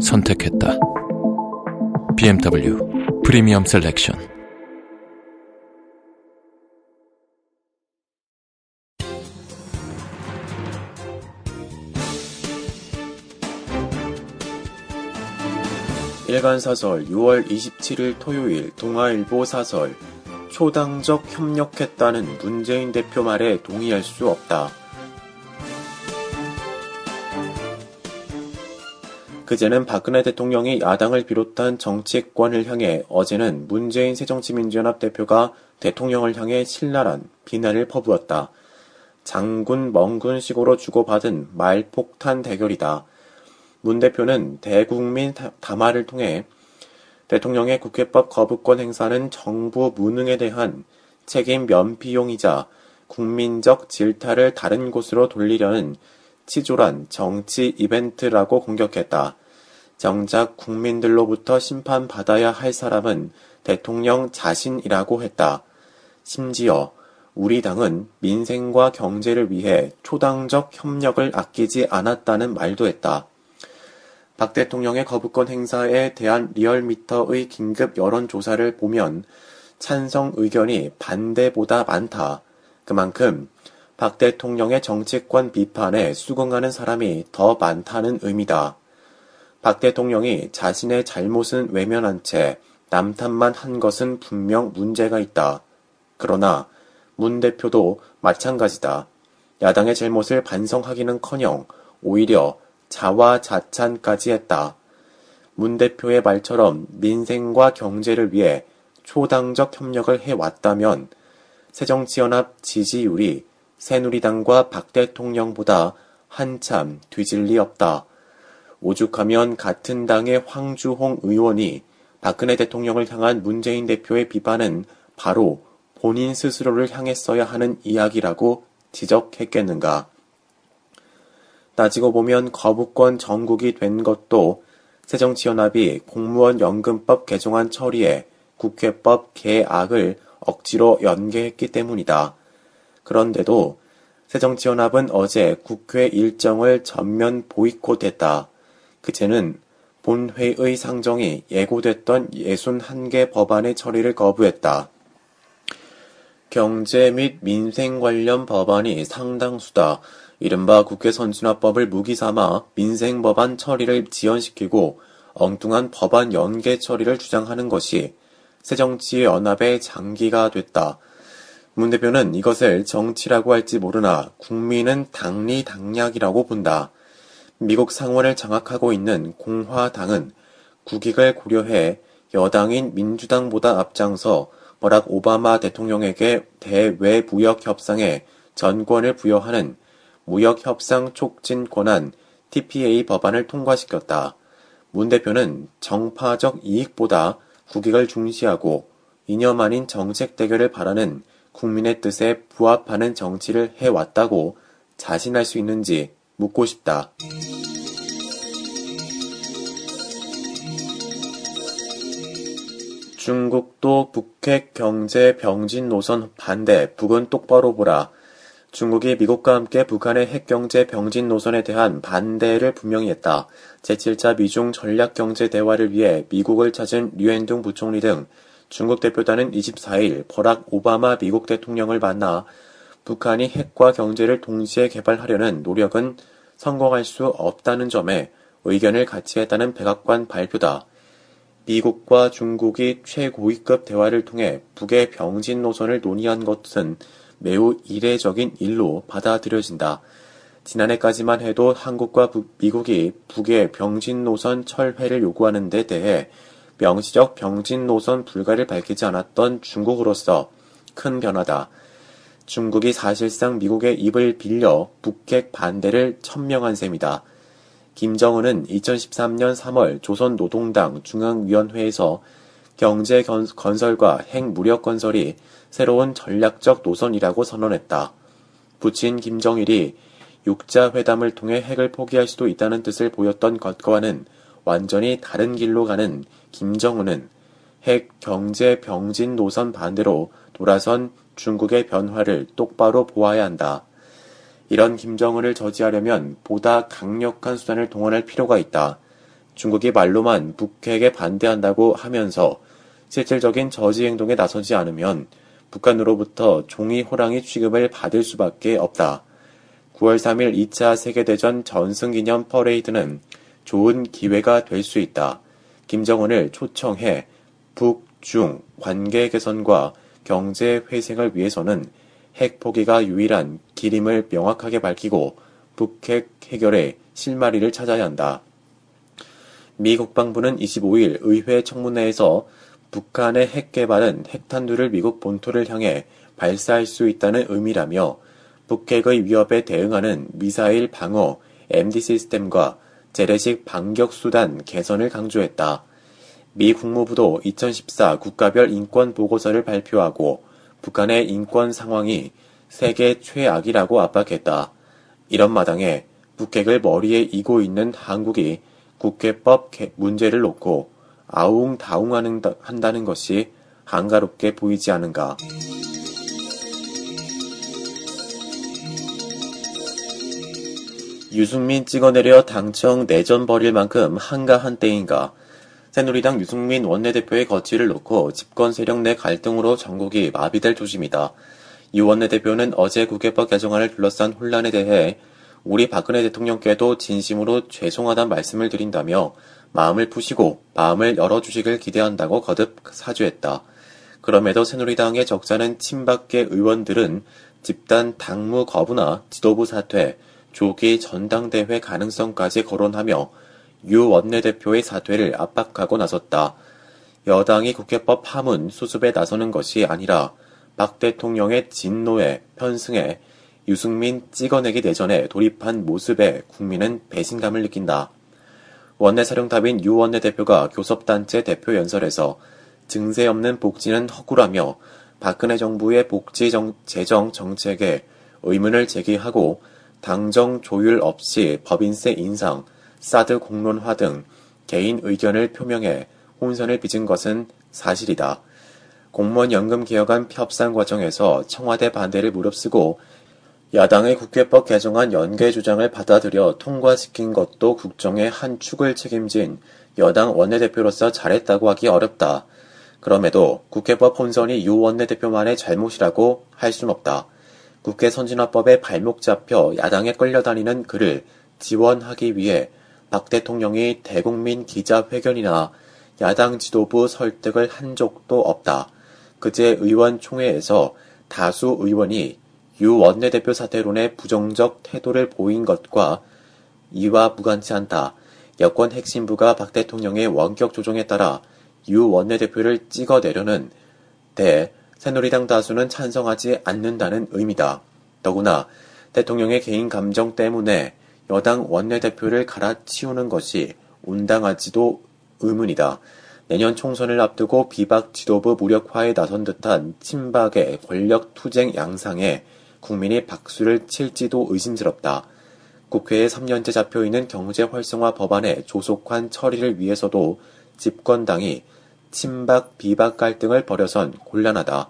선택했다. BMW 프리미엄 셀렉션 일간사설 6월 27일 토요일 동아일보 사설 초당적 협력했다는 문재인 대표 말에 동의할 수 없다. 그제는 박근혜 대통령이 야당을 비롯한 정치권을 향해 어제는 문재인 새정치민주연합 대표가 대통령을 향해 신랄한 비난을 퍼부었다. 장군 멍군 식으로 주고받은 말폭탄 대결이다. 문 대표는 대국민 담화를 통해 대통령의 국회법 거부권 행사는 정부 무능에 대한 책임 면피용이자 국민적 질타를 다른 곳으로 돌리려는 치졸한 정치 이벤트라고 공격했다. 정작 국민들로부터 심판받아야 할 사람은 대통령 자신이라고 했다. 심지어 우리 당은 민생과 경제를 위해 초당적 협력을 아끼지 않았다는 말도 했다. 박 대통령의 거부권 행사에 대한 리얼미터의 긴급 여론조사를 보면 찬성 의견이 반대보다 많다. 그만큼 박 대통령의 정치권 비판에 수긍하는 사람이 더 많다는 의미다. 박 대통령이 자신의 잘못은 외면한 채 남탓만 한 것은 분명 문제가 있다. 그러나 문 대표도 마찬가지다. 야당의 잘못을 반성하기는 커녕 오히려 자화자찬까지 했다. 문 대표의 말처럼 민생과 경제를 위해 초당적 협력을 해왔다면 새정치연합 지지율이 새누리당과 박 대통령보다 한참 뒤질 리 없다. 오죽하면 같은 당의 황주홍 의원이 박근혜 대통령을 향한 문재인 대표의 비판은 바로 본인 스스로를 향했어야 하는 이야기라고 지적했겠는가. 따지고 보면 거부권 전국이 된 것도 새정치연합이 공무원 연금법 개정안 처리에 국회법 개악을 억지로 연계했기 때문이다. 그런데도 새정치연합은 어제 국회 일정을 전면 보이콧했다. 그제는 본회의 상정이 예고됐던 61개 법안의 처리를 거부했다. 경제 및 민생 관련 법안이 상당수다. 이른바 국회 선진화법을 무기 삼아 민생 법안 처리를 지연시키고 엉뚱한 법안 연계 처리를 주장하는 것이 새정치연합의 장기가 됐다. 문 대표는 이것을 정치라고 할지 모르나 국민은 당리당략이라고 본다. 미국 상원을 장악하고 있는 공화당은 국익을 고려해 여당인 민주당보다 앞장서 버락 오바마 대통령에게 대외 무역 협상에 전권을 부여하는 무역 협상 촉진 권한 TPA 법안을 통과시켰다. 문 대표는 정파적 이익보다 국익을 중시하고 이념 아닌 정책 대결을 바라는 국민의 뜻에 부합하는 정치를 해왔다고 자신할 수 있는지 묻고 싶다. 중국도 북핵 경제 병진 노선 반대, 북은 똑바로 보라. 중국이 미국과 함께 북한의 핵경제 병진 노선에 대한 반대를 분명히 했다. 제7차 미중 전략경제 대화를 위해 미국을 찾은 류엔둥 부총리 등 중국 대표단은 24일 버락 오바마 미국 대통령을 만나 북한이 핵과 경제를 동시에 개발하려는 노력은 성공할 수 없다는 점에 의견을 같이 했다는 백악관 발표다. 미국과 중국이 최고위급 대화를 통해 북의 병진 노선을 논의한 것은 매우 이례적인 일로 받아들여진다. 지난해까지만 해도 한국과 북, 미국이 북의 병진 노선 철회를 요구하는 데 대해 명시적 병진 노선 불가를 밝히지 않았던 중국으로서 큰 변화다. 중국이 사실상 미국의 입을 빌려 북핵 반대를 천명한 셈이다. 김정은은 2013년 3월 조선노동당 중앙위원회에서 경제 건설과 핵 무력 건설이 새로운 전략적 노선이라고 선언했다. 부친 김정일이 육자 회담을 통해 핵을 포기할 수도 있다는 뜻을 보였던 것과는 완전히 다른 길로 가는 김정은은 핵 경제 병진 노선 반대로 돌아선 중국의 변화를 똑바로 보아야 한다. 이런 김정은을 저지하려면 보다 강력한 수단을 동원할 필요가 있다. 중국이 말로만 북핵에 반대한다고 하면서 실질적인 저지 행동에 나서지 않으면 북한으로부터 종이 호랑이 취급을 받을 수밖에 없다. 9월 3일 2차 세계대전 전승 기념 퍼레이드는 좋은 기회가 될 수 있다. 김정은을 초청해 북, 중 관계 개선과 경제 회생을 위해서는 핵 포기가 유일한 길임을 명확하게 밝히고 북핵 해결의 실마리를 찾아야 한다. 미 국방부는 25일 의회 청문회에서 북한의 핵 개발은 핵탄두를 미국 본토를 향해 발사할 수 있다는 의미라며 북핵의 위협에 대응하는 미사일 방어 MD 시스템과 재래식 반격 수단 개선을 강조했다. 미 국무부도 2014 국가별 인권 보고서를 발표하고 북한의 인권 상황이 세계 최악이라고 압박했다. 이런 마당에 북핵을 머리에 이고 있는 한국이 국회법 문제를 놓고 아웅다웅한다는 것이 한가롭게 보이지 않은가. 유승민 찍어내려 당청 내전 벌일 만큼 한가한 때인가. 새누리당 유승민 원내대표의 거취를 놓고 집권 세력 내 갈등으로 전국이 마비될 조짐이다. 유 원내대표는 어제 국회법 개정안을 둘러싼 혼란에 대해 우리 박근혜 대통령께도 진심으로 죄송하단 말씀을 드린다며 마음을 푸시고 마음을 열어주시길 기대한다고 거듭 사죄했다. 그럼에도 새누리당의 적자는 친박계 의원들은 집단 당무 거부나 지도부 사퇴, 조기 전당대회 가능성까지 거론하며 유 원내대표의 사퇴를 압박하고 나섰다. 여당이 국회법 파문 수습에 나서는 것이 아니라 박 대통령의 진노에 편승해 유승민 찍어내기 내전에 돌입한 모습에 국민은 배신감을 느낀다. 원내사령탑인 유 원내대표가 교섭단체 대표 연설에서 증세 없는 복지는 허구라며 박근혜 정부의 복지 정, 재정 정책에 의문을 제기하고 당정 조율 없이 법인세 인상, 사드 공론화 등 개인 의견을 표명해 혼선을 빚은 것은 사실이다. 공무원 연금 개혁안 협상 과정에서 청와대 반대를 무릅쓰고 야당의 국회법 개정안 연계 주장을 받아들여 통과시킨 것도 국정의 한 축을 책임진 여당 원내대표로서 잘했다고 하기 어렵다. 그럼에도 국회법 혼선이 유 원내대표만의 잘못이라고 할 순 없다. 국회 선진화법에 발목 잡혀 야당에 끌려다니는 그를 지원하기 위해 박 대통령이 대국민 기자회견이나 야당 지도부 설득을 한 적도 없다. 그제 의원총회에서 다수 의원이 유 원내대표 사퇴론에 부정적 태도를 보인 것과 이와 무관치 않다. 여권 핵심부가 박 대통령의 원격 조정에 따라 유 원내대표를 찍어내려는 대 새누리당 다수는 찬성하지 않는다는 의미다. 더구나 대통령의 개인 감정 때문에 여당 원내대표를 갈아치우는 것이 온당하지도 의문이다. 내년 총선을 앞두고 비박 지도부 무력화에 나선 듯한 친박의 권력 투쟁 양상에 국민이 박수를 칠지도 의심스럽다. 국회에 3년째 잡혀 있는 경제 활성화 법안의 조속한 처리를 위해서도 집권당이 친박 비박 갈등을 벌여선 곤란하다.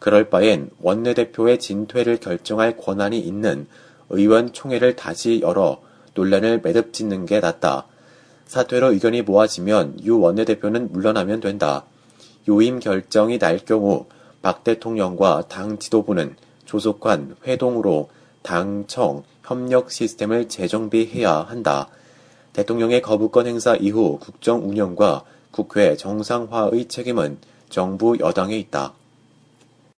그럴 바엔 원내대표의 진퇴를 결정할 권한이 있는 의원 총회를 다시 열어 논란을 매듭 짓는 게 낫다. 사퇴로 의견이 모아지면 유 원내대표는 물러나면 된다. 요임 결정이 날 경우 박 대통령과 당 지도부는 조속한 회동으로 당청 협력 시스템을 재정비해야 한다. 대통령의 거부권 행사 이후 국정 운영과 국회 정상화의 책임은 정부 여당에 있다.